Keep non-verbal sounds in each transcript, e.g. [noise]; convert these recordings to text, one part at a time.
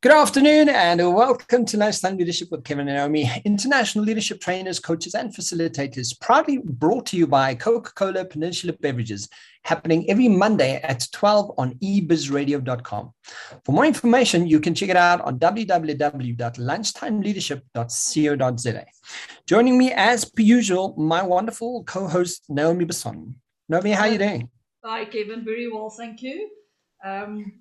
Good afternoon and welcome to Lifestyle Leadership with Kevin and Naomi, international leadership trainers, coaches, and facilitators. Proudly brought to you by Coca Cola Peninsula Beverages, happening every Monday at 12 on ebizradio.com. For more information, you can check it out on www.lunchtimeleadership.co.za. Joining me as per usual, my wonderful co host, Naomi Basson. Naomi, how are you doing? Hi, Kevin. Very well, thank you. Um,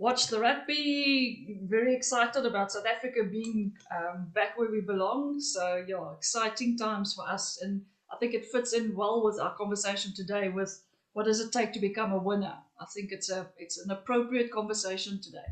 watch the rugby. Very excited about South Africa being um, back where we belong. So yeah, exciting times for us, and I think it fits in well with our conversation today. With what does it take to become a winner? I think it's a it's an appropriate conversation today.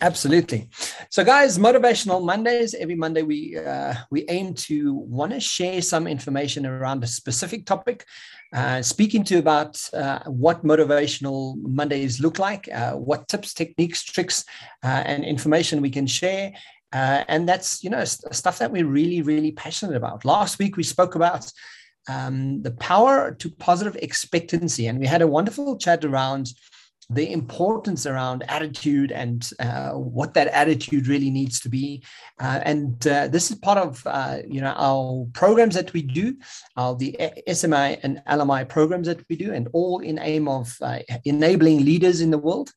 Absolutely. So, guys, motivational Mondays. Every Monday, we uh, we aim to want to share some information around a specific topic uh, speaking to about uh, what motivational Mondays look like, uh, what tips, techniques, tricks, uh, and information we can share. Uh, and that's you know stuff that we're really really passionate about. Last week we spoke about um, the power to positive expectancy, and we had a wonderful chat around the importance around attitude and uh, what that attitude really needs to be. Uh, and uh, this is part of uh, you know our programs that we do, uh, the SMI and LMI programs that we do, and all in aim of uh, enabling leaders in the world.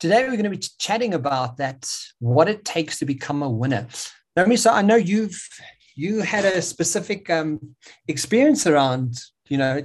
Today we're going to be chatting about that, what it takes to become a winner. Naomi, so I know you've you had a specific um, experience around you know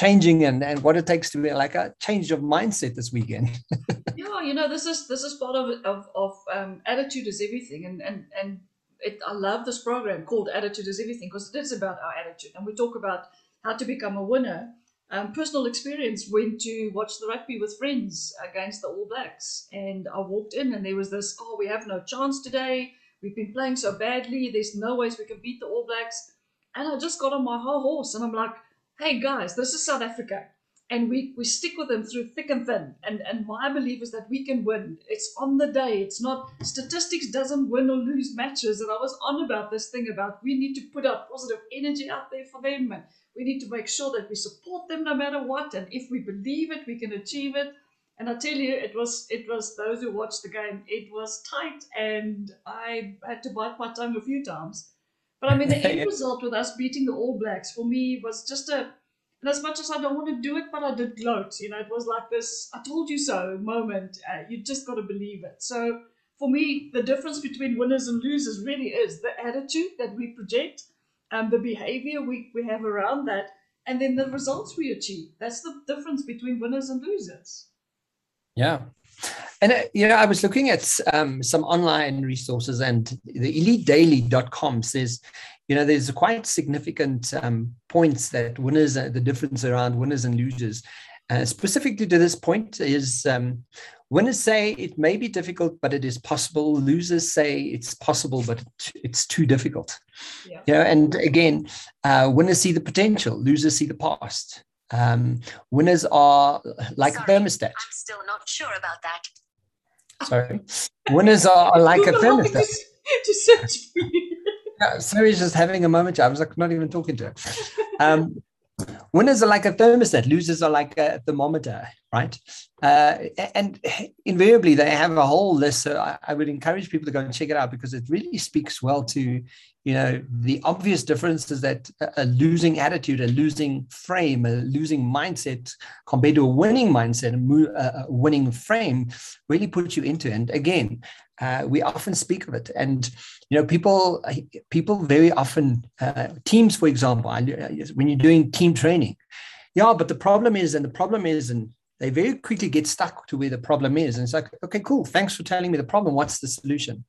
changing and, and what it takes to be like a change of mindset this weekend. [laughs] yeah, you know, this is this is part of of, of um, attitude is everything, and and and it, I love this program called Attitude is Everything because it is about our attitude, and we talk about how to become a winner. Um, personal experience went to watch the rugby with friends against the All Blacks, and I walked in and there was this, oh, we have no chance today. We've been playing so badly. There's no ways we can beat the All Blacks. And I just got on my whole horse and I'm like, hey guys, this is South Africa. And we, we stick with them through thick and thin. And, and my belief is that we can win. It's on the day. It's not statistics doesn't win or lose matches. And I was on about this thing about we need to put our positive energy out there for them. And we need to make sure that we support them no matter what. And if we believe it, we can achieve it. And I tell you, it was it was those who watched the game. It was tight, and I had to bite my tongue a few times but I mean, the end [laughs] result with us beating the All Blacks for me was just a, and as much as I don't want to do it, but I did gloat. You know, it was like this I told you so moment. Uh, you just got to believe it. So for me, the difference between winners and losers really is the attitude that we project, and um, the behavior we, we have around that, and then the results we achieve. That's the difference between winners and losers. Yeah. And, uh, you know, I was looking at um, some online resources, and the elitedaily.com says, you know, there's quite significant um, points that winners, uh, the difference around winners and losers. Uh, specifically to this point is um, winners say it may be difficult, but it is possible. Losers say it's possible, but it's too difficult. Yeah. You know, and again, uh, winners see the potential, losers see the past. Um, winners are like Sorry, a thermostat. I'm still not sure about that. Sorry. Winners are, [laughs] like a thermostat. Just [laughs] search for you. [laughs] Just having a moment. I was like not even talking to her. Um, winners are like a thermostat. Losers are like a thermometer, right? Uh, and invariably, they have a whole list. So I, I would encourage people to go and check it out because it really speaks well to you know the obvious difference is that a losing attitude a losing frame a losing mindset compared to a winning mindset a winning frame really puts you into and again uh, we often speak of it. And you know people people very often uh, teams for example when you're doing team training yeah but the problem is and the problem is and they very quickly get stuck to where the problem is. And it's like okay cool. Thanks for telling me the problem. What's the solution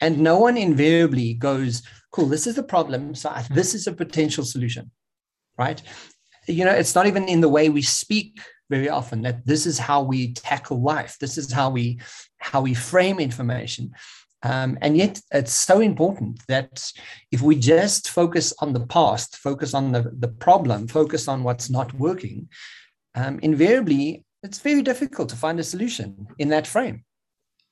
and no one invariably goes, cool, this is the problem. So this is a potential solution, right? You know, it's not even in the way we speak very often that this is how we tackle life. This is how we how we frame information. Um, and yet, it's so important that if we just focus on the past, focus on the, the problem, focus on what's not working, um, invariably, it's very difficult to find a solution in that frame.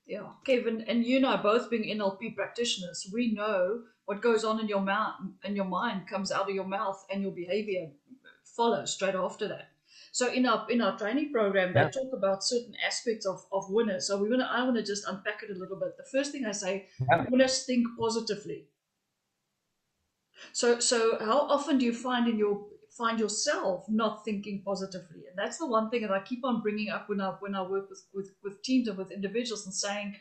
Yeah, Kevin, and you and I both being NLP practitioners, we know what goes on in your mouth, in your mind, comes out of your mouth, and your behavior follows straight after that. So in our in our training program, yeah. they talk about certain aspects of, of winners. So we want to I want to just unpack it a little bit. The first thing I say, yeah. winners think positively. So so how often do you find in your find yourself not thinking positively? And that's the one thing that I keep on bringing up when I when I work with with, with teams and with individuals and saying,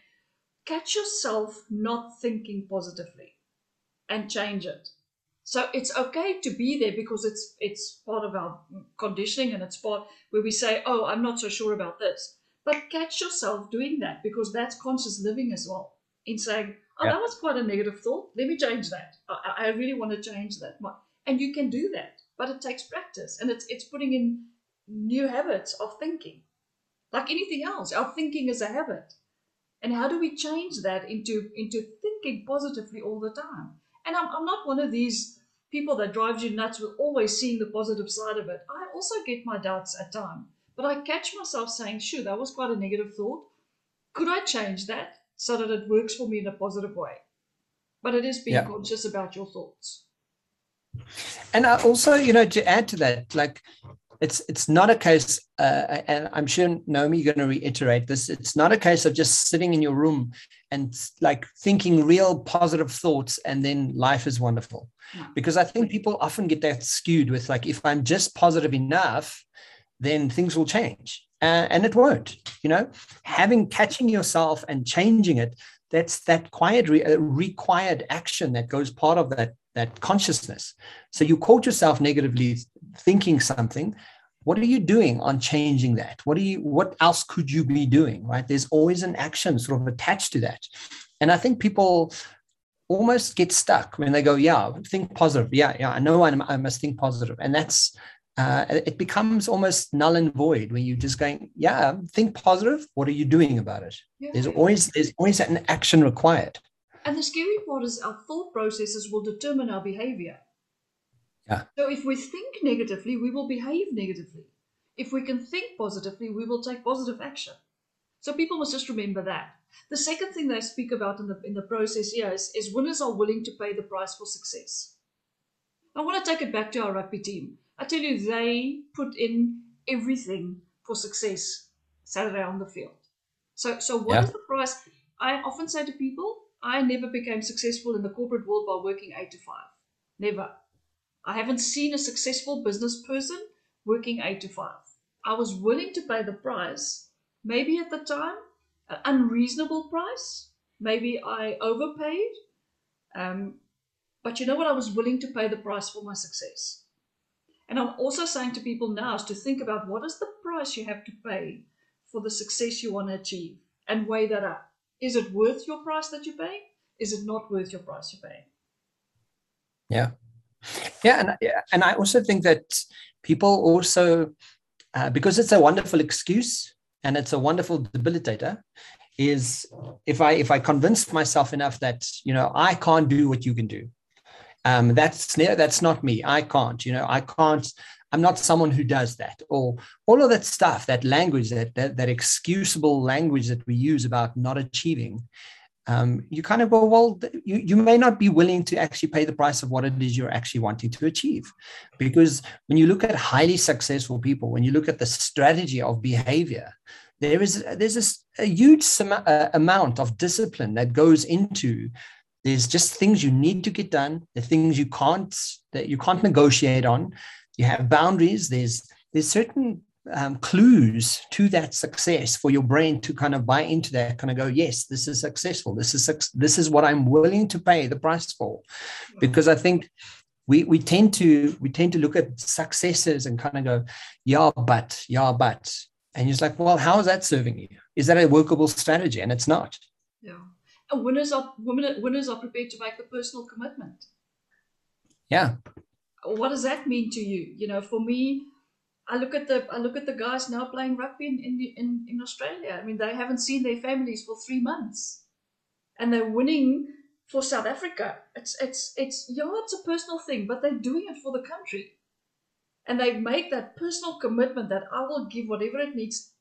catch yourself not thinking positively and change it. So it's okay to be there because it's it's part of our conditioning and it's part where we say, "Oh, I'm not so sure about this." But catch yourself doing that because that's conscious living as well. In saying, "Oh, yeah. that was quite a negative thought. Let me change that. I, I really want to change that." And you can do that, but it takes practice and it's it's putting in new habits of thinking. Like anything else, our thinking is a habit. And how do we change that into into thinking positively all the time? And I'm, I'm not one of these people that drives you nuts with always seeing the positive side of it. I also get my doubts at times, but I catch myself saying, sure, that was quite a negative thought. Could I change that so that it works for me in a positive way? But it is being yeah. conscious about your thoughts. And I also, you know, to add to that, like it's it's not a case, uh, and I'm sure Naomi, you're going to reiterate this. It's not a case of just sitting in your room and like thinking real positive thoughts, and then life is wonderful. Because I think people often get that skewed with like, if I'm just positive enough, then things will change, uh, and it won't. You know, having catching yourself and changing it. That's that quiet re- uh, required action that goes part of that that consciousness. So you caught yourself negatively thinking something. What are you doing on changing that? What are you what else could you be doing? Right? There's always an action sort of attached to that. And I think people almost get stuck when they go, yeah, think positive. Yeah, yeah, I know I'm, I must think positive. And that's uh, it becomes almost null and void when you're just going, yeah, think positive. What are you doing about it? Yeah. There's always there's always an action required. And the scary part is our thought processes will determine our behavior. Yeah. So if we think negatively, we will behave negatively. If we can think positively, we will take positive action. So people must just remember that. The second thing they speak about in the in the process here is, is winners are willing to pay the price for success. I want to take it back to our rugby team. I tell you, they put in everything for success Saturday on the field. So so what yeah. is the price? I often say to people, I never became successful in the corporate world by working eight to five. Never. I haven't seen a successful business person working eight to five. I was willing to pay the price, maybe at the time, an unreasonable price. Maybe I overpaid. Um, but you know what? I was willing to pay the price for my success. And I'm also saying to people now is to think about what is the price you have to pay for the success you want to achieve and weigh that up. Is it worth your price that you pay? Is it not worth your price you pay? Yeah. Yeah. And, and I also think that people also, uh, because it's a wonderful excuse and it's a wonderful debilitator, is if I if I convince myself enough that you know I can't do what you can do, um, that's that's not me. I can't. You know, I can't. I'm not someone who does that, or all of that stuff, that language, that that, that excusable language that we use about not achieving. Um, you kind of go, well, you, you may not be willing to actually pay the price of what it is you're actually wanting to achieve. Because when you look at highly successful people, when you look at the strategy of behavior, there is there's a, a huge uh, amount of discipline that goes into there's just things you need to get done the things you can't that you can't negotiate on. You have boundaries. There's there's certain um, clues to that success for your brain to kind of buy into that kind of go yes this is successful. This is this is what i'm willing to pay the price for. Because i think we we tend to we tend to look at successes and kind of go yeah but yeah but. And you're like well how is that serving you? Is that a workable strategy? And it's not. Yeah and winners are women winners are prepared to make the personal commitment yeah what does that mean to you? You know, for me, I look at the I look at the guys now playing rugby in in, in, in Australia. I mean, they haven't seen their families for three months, and they're winning for South Africa. It's it's it's yeah, it's a personal thing, but they're doing it for the country, and they make that personal commitment that I will give whatever it needs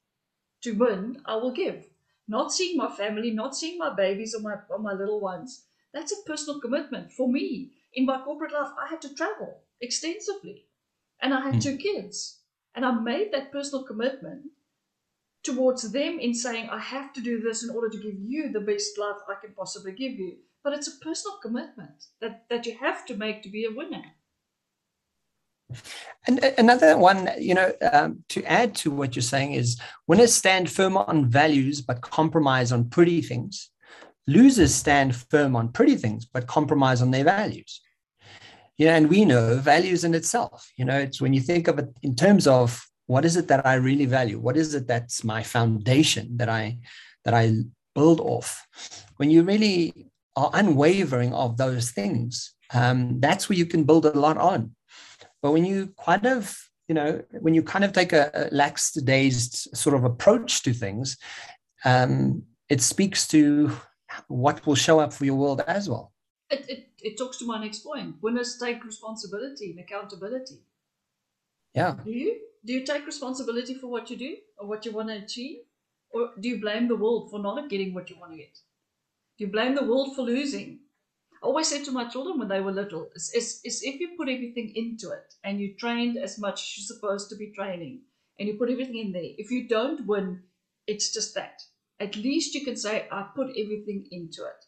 to win. I will give. Not seeing my family, not seeing my babies or my or my little ones. That's a personal commitment for me. In my corporate life, I had to travel extensively. And I had mm. two kids. And I made that personal commitment towards them in saying, I have to do this in order to give you the best life I can possibly give you. But it's a personal commitment that, that you have to make to be a winner. And another one, you know, um, to add to what you're saying is winners stand firm on values but compromise on pretty things. Losers stand firm on pretty things but compromise on their values. You know, and we know values in itself. You know, it's when you think of it in terms of what is it that I really value? What is it that's my foundation that I that I build off? When you really are unwavering of those things, um, that's where you can build a lot on. But when you kind of, you know, when you kind of take a, a lax dazed sort of approach to things, um, it speaks to what will show up for your world as well. It, it, it talks to my next point. Winners take responsibility and accountability. Yeah. Do you? Do you take responsibility for what you do or what you want to achieve? Or do you blame the world for not getting what you want to get? Do you blame the world for losing? Always said to my children when they were little, is, is, is if you put everything into it and you trained as much as you're supposed to be training and you put everything in there, if you don't win, it's just that. At least you can say, I put everything into it.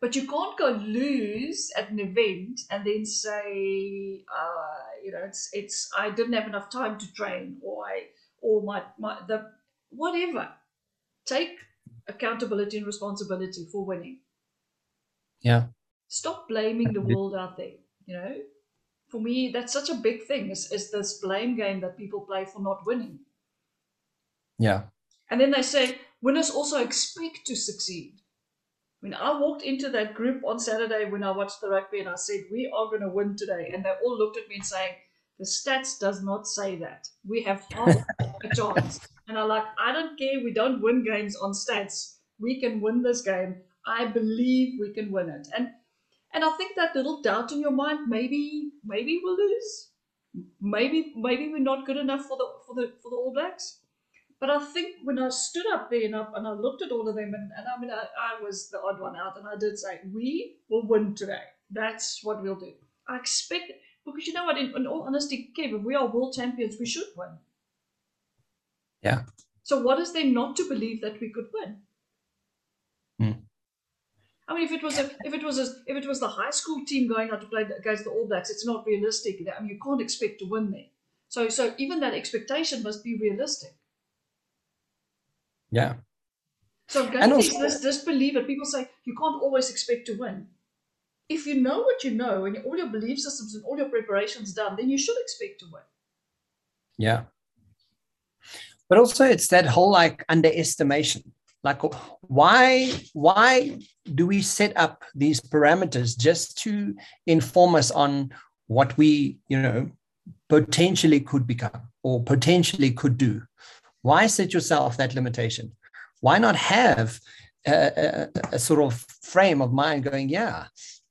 But you can't go lose at an event and then say, uh, you know, it's it's I didn't have enough time to train, or I or my my the whatever. Take accountability and responsibility for winning. Yeah. Stop blaming the world out there. You know, for me, that's such a big thing. Is is this blame game that people play for not winning? Yeah. And then they say winners also expect to succeed. When I walked into that group on Saturday when I watched the rugby and I said, We are going to win today. And they all looked at me and saying, The stats does not say that. We have half a [laughs] chance. And I'm like, I don't care. We don't win games on stats. We can win this game. I believe we can win it. And and I think that little doubt in your mind, maybe maybe we'll lose. Maybe maybe we're not good enough for the for the for the All Blacks. But I think when I stood up there and I, and I looked at all of them, and, and I mean, I, I was the odd one out, and I did say, we will win today. That's what we'll do. I expect, because you know what, in, in all honesty, Kev, if we are world champions, we should win. Yeah. So what is there not to believe that we could win? Hmm. I mean, if it was a, if it was a, if it was the high school team going out to play against the All Blacks, it's not realistic. I mean, you can't expect to win there. So, so even that expectation must be realistic. Yeah. So and also, this disbelief that people say you can't always expect to win. If you know what you know and all your belief systems and all your preparations done, then you should expect to win. Yeah. But also it's that whole like underestimation. Like why why do we set up these parameters just to inform us on what we, you know, potentially could become or potentially could do? Why set yourself that limitation? Why not have a, a, a sort of frame of mind going, yeah,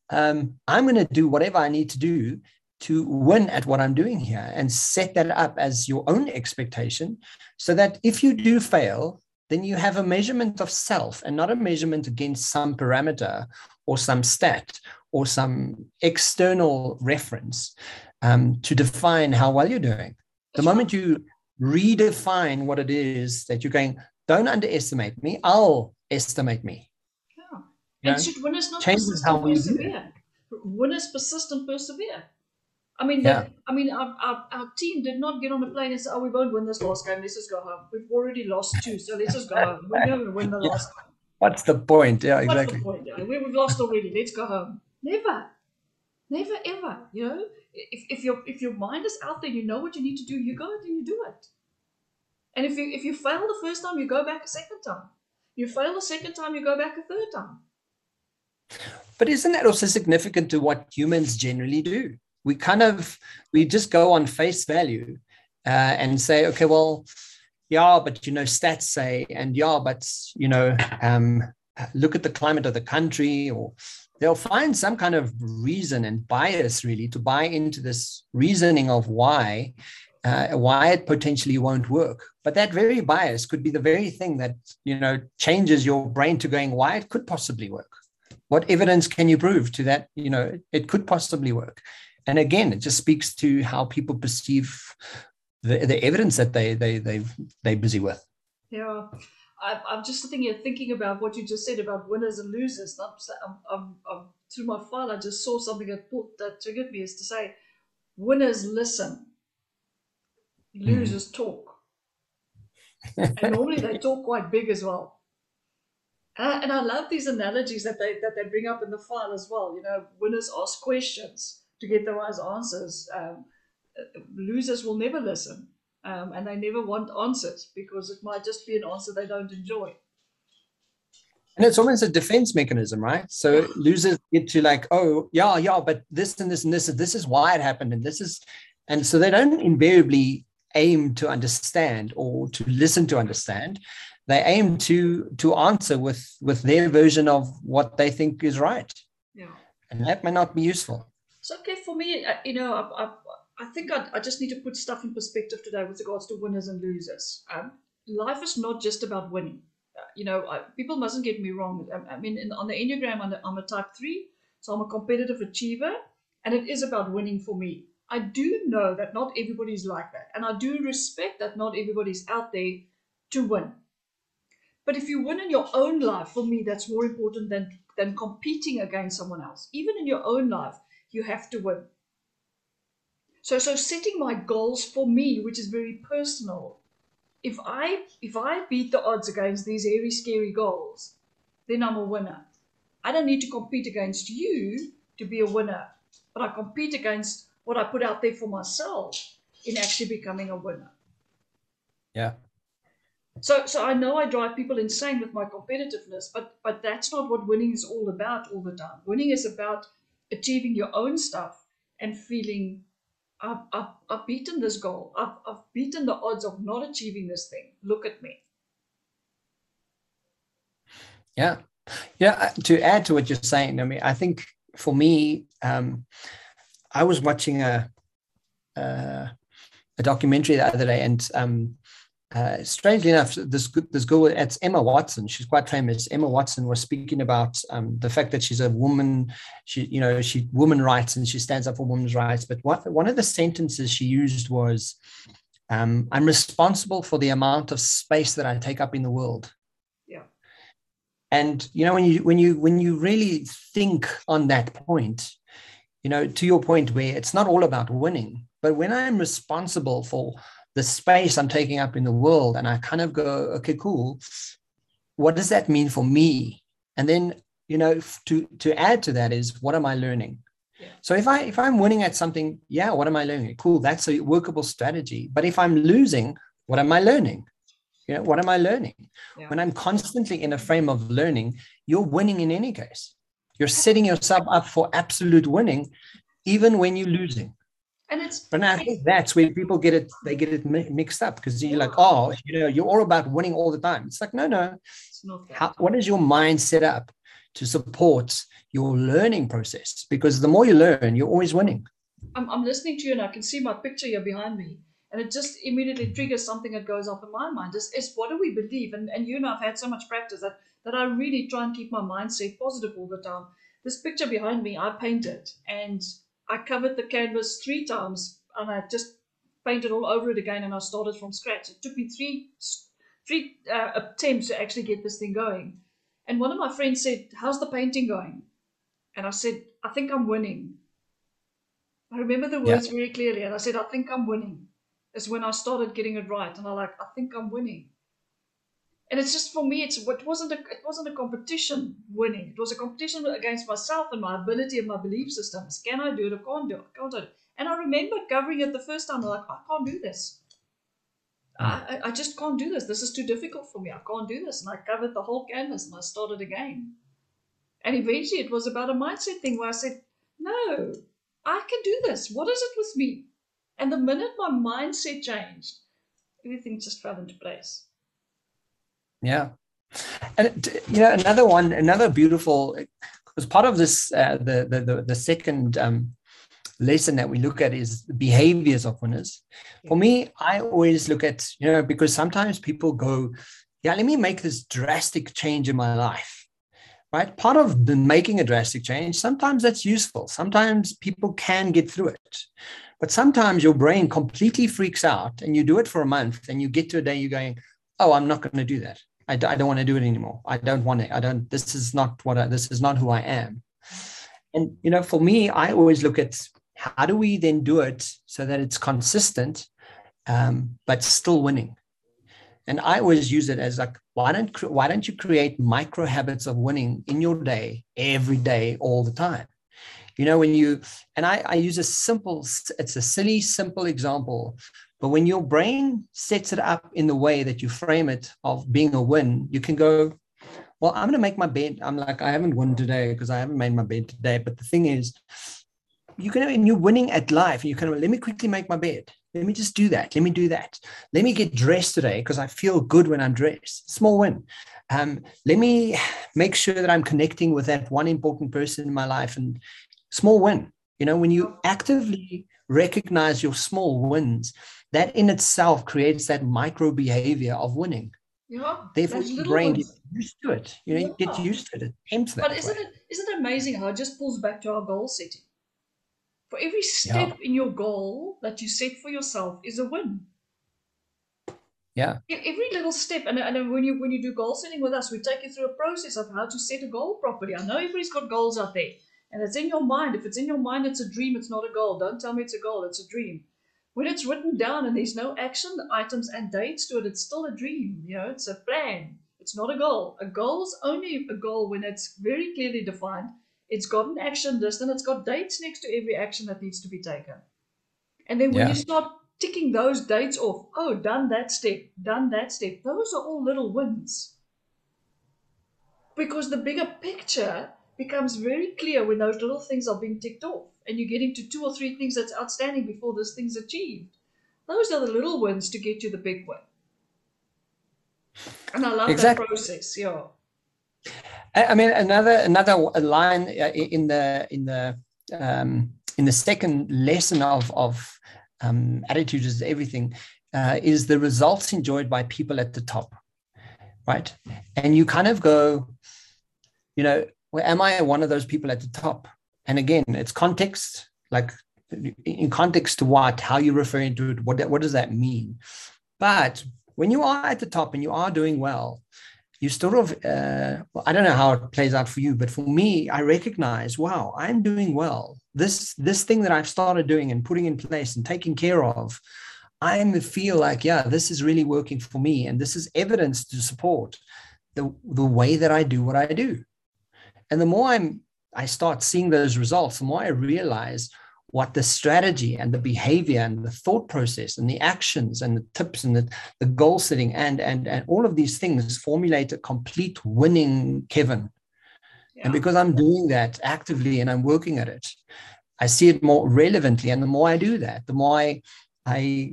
um, I'm going to do whatever I need to do to win at what I'm doing here and set that up as your own expectation so that if you do fail, then you have a measurement of self and not a measurement against some parameter or some stat or some external reference um, to define how well you're doing. The moment you redefine what it is that you're going, don't underestimate me, I'll estimate me. Yeah. You and should winners not changes how we persevere? Winners persist and persevere. I mean, yeah. I mean, our, our, our, team did not get on the plane and say, "Oh, we won't win this last game. Let's just go home. We've already lost two, so let's just go home. We're never win the [laughs] yeah. last one." What's the point? Yeah, exactly. What's the point? Yeah, we, we've lost already. Let's go home. Never, never, ever. You know, if, if your if your mind is out there, you know what you need to do. You go and you do it. And if you if you fail the first time, you go back a second time. You fail the second time, you go back a third time. But isn't that also significant to what humans generally do? We kind of we just go on face value uh, and say, okay, well, yeah, but you know, stats say, and yeah, but you know, um, look at the climate of the country, or they'll find some kind of reason and bias really to buy into this reasoning of why uh, why it potentially won't work. But that very bias could be the very thing that you know changes your brain to going why it could possibly work. What evidence can you prove to that you know it could possibly work and again it just speaks to how people perceive the, the evidence that they they they they're busy with. Yeah. I'm just sitting here thinking about what you just said about winners and losers. I'm, I'm, I'm, through my file, I just saw something that, that triggered me is to say, winners listen, losers mm. talk. and normally they [laughs] talk quite big as well. And I, and I love these analogies that they that they bring up in the file as well. You know, winners ask questions to get the right answers. Um, losers will never listen um, and they never want answers because it might just be an answer they don't enjoy. And it's almost a defense mechanism, right? So losers get to like, oh, yeah, yeah, but this and this and this, this is why it happened, and this is, and so they don't invariably aim to understand or to listen to understand. They aim to to answer with with their version of what they think is right. Yeah, and that may not be useful. Okay for me, uh, you know, I, I, I think I, I, just need to put stuff in perspective today with regards to winners and losers. Um, life is not just about winning. Uh, you know, I, people mustn't get me wrong. I, I mean, in, on the Enneagram, I'm a, I'm a type three, so I'm a competitive achiever, and it is about winning for me. I do know that not everybody's like that, and I do respect that not everybody's out there to win. But if you win in your own life, for me, that's more important than, than competing against someone else. Even in your own life, you have to win. So, so setting my goals for me, which is very personal. If I if I beat the odds against these very scary goals, then I'm a winner. I don't need to compete against you to be a winner, but I compete against what I put out there for myself in actually becoming a winner. Yeah. So, so I know I drive people insane with my competitiveness, but but that's not what winning is all about all the time. Winning is about achieving your own stuff and feeling I've, I've, I've beaten this goal. I've, I've beaten the odds of not achieving this thing. Look at me. Yeah. Yeah. Uh, to add to what you're saying, I mean, I think for me, um, I was watching a, uh, a documentary the other day and um, uh, strangely enough, this this girl, it's Emma Watson. She's quite famous. Emma Watson was speaking about um, the fact that she's a woman. She, you know, she woman rights and she stands up for women's rights. But what, one of the sentences she used was, um, "I'm responsible for the amount of space that I take up in the world." Yeah. And you know, when you when you when you really think on that point, you know, to your point, where it's not all about winning, but when I'm responsible for the space I'm taking up in the world. And I kind of go, okay, cool. What does that mean for me? And then, you know, to to add to that is what am I learning? Yeah. So if I if I'm winning at something, yeah, what am I learning? Cool, that's a workable strategy. But if I'm losing, what am I learning? You know, what am I learning? Yeah. When I'm constantly in a frame of learning, you're winning in any case. You're setting yourself up for absolute winning, even when you're losing and it's but i think that's where people get it they get it mixed up because you're like oh you know you're all about winning all the time. It's like no no. How, what is your mind set up to support your learning process? Because the more you learn you're always winning. I'm, I'm listening to you and i can see my picture here behind me and it just immediately triggers something that goes off in my mind. Is, is what do we believe? And, and you know i've had so much practice that, that i really try and keep my mindset positive all the time. This picture behind me i painted and I covered the canvas three times and I just painted all over it again and I started from scratch. It took me three three uh, attempts to actually get this thing going. And one of my friends said, "How's the painting going?" And I said, "I think I'm winning." I remember the words yeah. very clearly, and I said, "I think I'm winning." Is when I started getting it right, and I like, "I think I'm winning." And it's just for me it's it wasn't a it wasn't a competition winning. It was a competition against myself and my ability and my belief systems can i do it or can't do it? Can't do it? And i remember covering it the first time. I'm like i can't do this. Ah. I, I just can't do this. This is too difficult for me. I can't do this. And i covered the whole canvas and i started again. And eventually it was about a mindset thing where i said no i can do this. What is it with me? And the minute my mindset changed everything just fell into place yeah. And you know, another one, another beautiful, because part of this, uh, the, the, the the second um, lesson that we look at is the behaviors of winners. For me, I always look at you know because sometimes people go, yeah, let me make this drastic change in my life. right? Part of the making a drastic change, sometimes that's useful. Sometimes people can get through it. But sometimes your brain completely freaks out and you do it for a month and you get to a day you're going, oh, I'm not going to do that. I, I don't want to do it anymore. I don't want it. I don't, this is not what I, this is not who I am. And, you know, for me, I always look at how do we then do it so that it's consistent, um, but still winning? And I always use it as like, why don't why don't you create micro habits of winning in your day every day all the time? You know, when you and I, I use a simple, it's a silly, simple example, but when your brain sets it up in the way that you frame it of being a win, you can go, well, I'm going to make my bed. I'm like, I haven't won today because I haven't made my bed today. But the thing is, you can, and you're winning at life, you can, let me quickly make my bed. Let me just do that. Let me do that. Let me get dressed today because I feel good when I'm dressed. Small win. Um, let me make sure that I'm connecting with that one important person in my life and small win. You know, when you actively recognize your small wins, that in itself creates that micro behavior of winning. Yeah, Therefore, your brain ones. gets used to it. You know, yeah. you get used to it. It that But isn't way. it isn't it amazing how it just pulls back to our goal setting? For every step yeah. in your goal that you set for yourself is a win. Yeah. Every little step, and, and when you when you do goal setting with us, we take you through a process of how to set a goal properly. I know everybody's got goals out there, and it's in your mind. If it's in your mind, it's a dream. It's not a goal. Don't tell me it's a goal. It's a dream. When it's written down and there's no action items and dates to it, it's still a dream. You know, it's a plan. It's not a goal. A goal is only a goal when it's very clearly defined it's got an action list and it's got dates next to every action that needs to be taken. And then when yeah. you start ticking those dates off, oh, done that step, done that step, those are all little wins. Because the bigger picture becomes very clear when those little things are being ticked off and you're getting to two or three things that's outstanding before this thing's achieved. Those are the little ones to get you the big one. And I love exactly. that process, yeah. I mean, another another line uh, in the in the um, in the second lesson of of um, attitude is everything uh, is the results enjoyed by people at the top, right? And you kind of go, you know, well, am I one of those people at the top? And again, it's context, like in context to what, how you're referring to it, what what does that mean? But when you are at the top and you are doing well, you sort of uh, well, i don't know how it plays out for you but for me i recognize wow i'm doing well this this thing that i've started doing and putting in place and taking care of i feel like yeah this is really working for me and this is evidence to support the the way that i do what i do and the more i'm i start seeing those results the more i realize what the strategy and the behavior and the thought process and the actions and the tips and the, the goal setting and, and, and all of these things formulate a complete winning Kevin. Yeah. And because I'm doing that actively and I'm working at it, I see it more relevantly. And the more I do that, the more I, I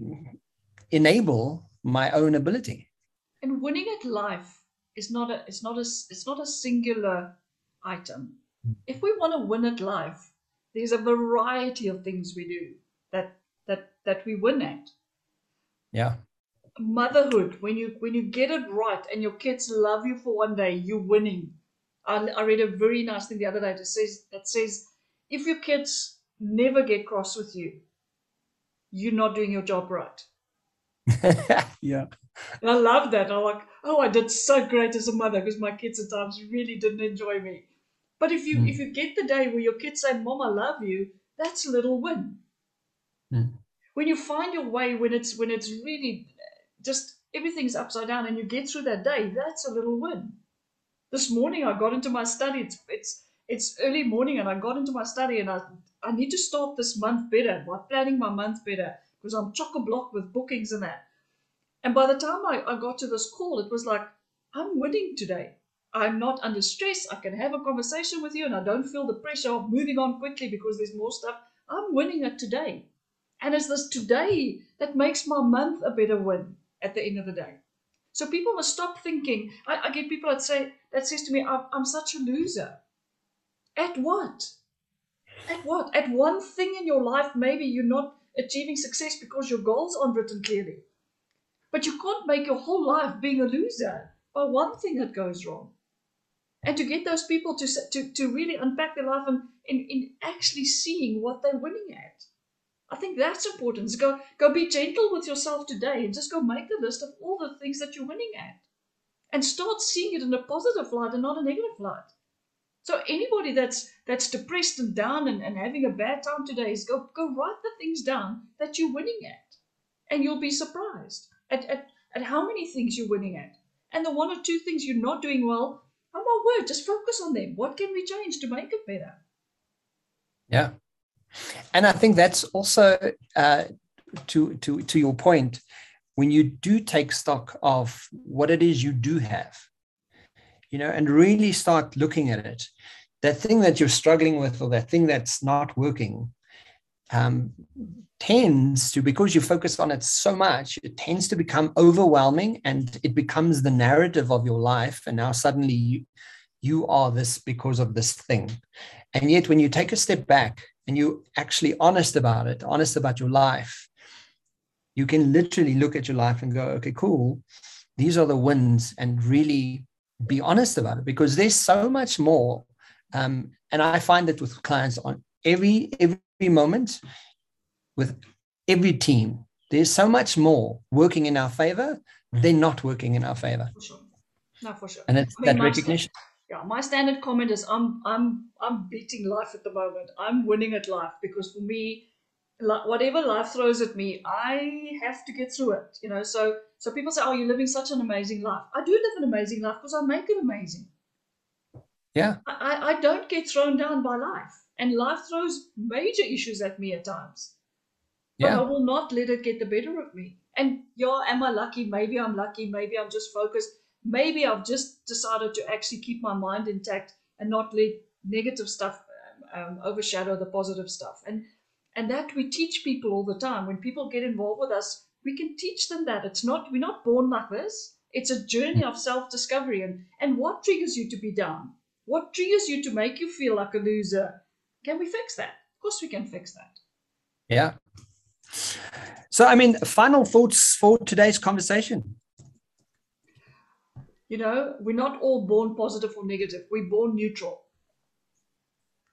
enable my own ability. And winning at life is not a it's not a it's not a singular item. Hmm. If we want to win at life, there's a variety of things we do that that that we win at. Yeah. Motherhood, when you when you get it right and your kids love you for one day, you're winning. I, I read a very nice thing the other day that says that says if your kids never get cross with you, you're not doing your job right. [laughs] yeah. And I love that. I'm like, oh, I did so great as a mother because my kids at times really didn't enjoy me. But if you mm. if you get the day where your kids say, "Mom, I love you," that's a little win. Mm. When you find your way, when it's when it's really just everything's upside down, and you get through that day, that's a little win. This morning I got into my study. It's it's it's early morning, and I got into my study, and I I need to start this month better. By planning my month better because I'm chock a block with bookings and that. And by the time I, I got to this call, it was like I'm winning today. I'm not under stress. I can have a conversation with you and I don't feel the pressure of moving on quickly because there's more stuff. I'm winning it today. And it's this today that makes my month a better win at the end of the day. So people must stop thinking. I, I get people that say that says to me, I'm, I'm such a loser. At what? At what? At one thing in your life, maybe you're not achieving success because your goals aren't written clearly. But you can't make your whole life being a loser by one thing that goes wrong. And to get those people to to, to really unpack their life and in, in actually seeing what they're winning at. I think that's important. So go go be gentle with yourself today and just go make a list of all the things that you're winning at. And start seeing it in a positive light and not a negative light. So anybody that's that's depressed and down and, and having a bad time today is go go write the things down that you're winning at. And you'll be surprised at, at, at how many things you're winning at. And the one or two things you're not doing well, oh my word, just focus on them. What can we change to make it better? Yeah. And I think that's also uh, to to to your point, when you do take stock of what it is you do have, you know, and really start looking at it, that thing that you're struggling with or that thing that's not working, um, tends to because you focus on it so much, it tends to become overwhelming and it becomes the narrative of your life. And now suddenly you you are this because of this thing. And yet, when you take a step back and you're actually honest about it, honest about your life, you can literally look at your life and go, okay, cool. These are the wins, and really be honest about it because there's so much more. Um, and I find that with clients on every every moment, with every team, there's so much more working in our favor than not working in our favor. For sure. No, for sure. And it's I mean, that recognition yeah, my standard comment is I'm I'm I'm beating life at the moment. I'm winning at life because for me, whatever life throws at me, I have to get through it. You know, so so people say, "Oh, you're living such an amazing life." I do live an amazing life because I make it amazing. Yeah. I, I don't get thrown down by life, and life throws major issues at me at times. But yeah. I will not let it get the better of me. And yeah, am I lucky? Maybe I'm lucky. Maybe I'm just focused maybe I've just decided to actually keep my mind intact and not let negative stuff um, um, overshadow the positive stuff. And and that we teach people all the time. When people get involved with us, we can teach them that it's not we're not born like this. It's a journey of self-discovery. And and what triggers you to be down? What triggers you to make you feel like a loser? Can we fix that? Of course, we can fix that. Yeah. So, I mean, final thoughts for today's conversation. You know, we're not all born positive or negative. We're born neutral.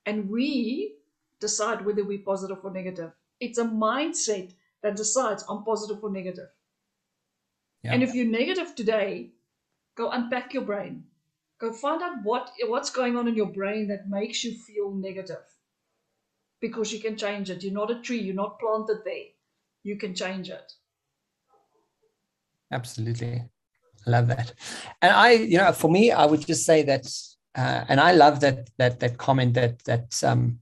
And we decide whether we're positive or negative. It's a mindset that decides I'm positive or negative. Yeah. And if you're negative today, go unpack your brain. Go find out what what's going on in your brain that makes you feel negative. Because you can change it. You're not a tree, you're not planted there. You can change it. Absolutely. Love that. And I, you know, for me, I would just say that, uh, and I love that that that comment that that um,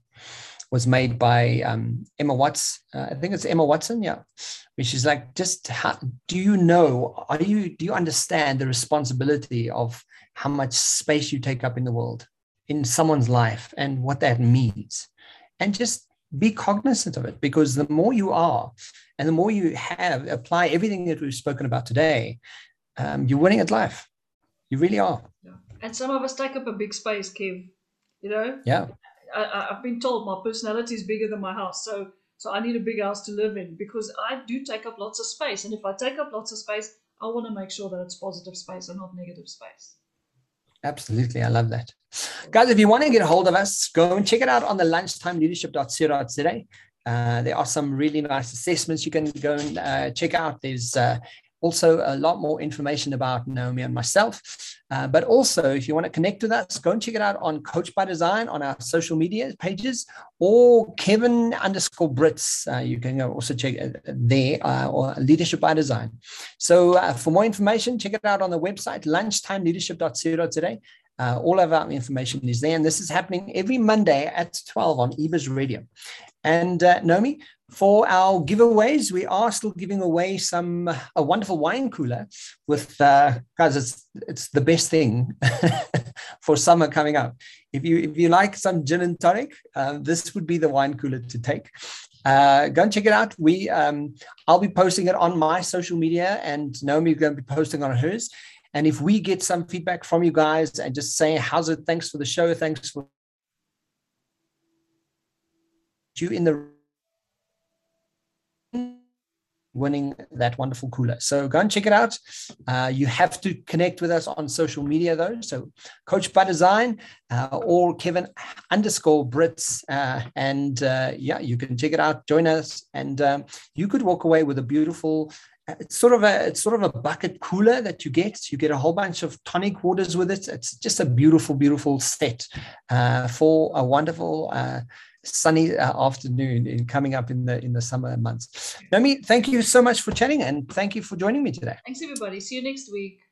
was made by um, Emma Watts. Uh, I think it's Emma Watson, yeah. Which is like, just how, do you know? Are you do you understand the responsibility of how much space you take up in the world, in someone's life, and what that means, and just be cognizant of it because the more you are and the more you have apply everything that we've spoken about today um, you're winning at life. You really are. Yeah. And some of us take up a big space, Kev. You know. Yeah. I, I've been told my personality is bigger than my house, so so I need a big house to live in because I do take up lots of space, and if I take up lots of space, I want to make sure that it's positive space and not negative space. Absolutely. I love that. Guys, if you want to get a hold of us, go and check it out on the lunchtimeleadership.co.za. Uh, there are some really nice assessments you can go and uh, check out. There's uh, also a lot more information about Naomi and myself. Uh, but also, if you want to connect with us, go and check it out on Coach by Design on our social media pages or Kevin underscore Britz. Uh, you can also check there uh, or Leadership by Design. So uh, for more information, check it out on the website, lunchtimeleadership.co.za. Uh, all of our information is there. And this is happening every Monday at 12 on eBiz Radio. And uh, Naomi, for our giveaways, we are still giving away some a wonderful wine cooler with uh, guys. It's it's the best thing [laughs] for summer coming up. If you if you like some gin and tonic, uh, this would be the wine cooler to take. Uh, go and check it out. We um, I'll be posting it on my social media, and Naomi is going to be posting on hers. And if we get some feedback from you guys and just say how's it, thanks for the show, thanks for you in the winning that wonderful cooler. So go and check it out. Uh, you have to connect with us on social media though. So Coach by Design uh, or Kevin underscore Britz. Uh, and uh, yeah, you can check it out, join us, and um, you could walk away with a beautiful it's sort of a it's sort of a bucket cooler that you get. You get a whole bunch of tonic waters with it. It's just a beautiful, beautiful set uh, for a wonderful uh, sunny uh, afternoon in coming up in the in the summer months. Naomi, thank you so much for chatting and thank you for joining me today. Thanks everybody. See you next week.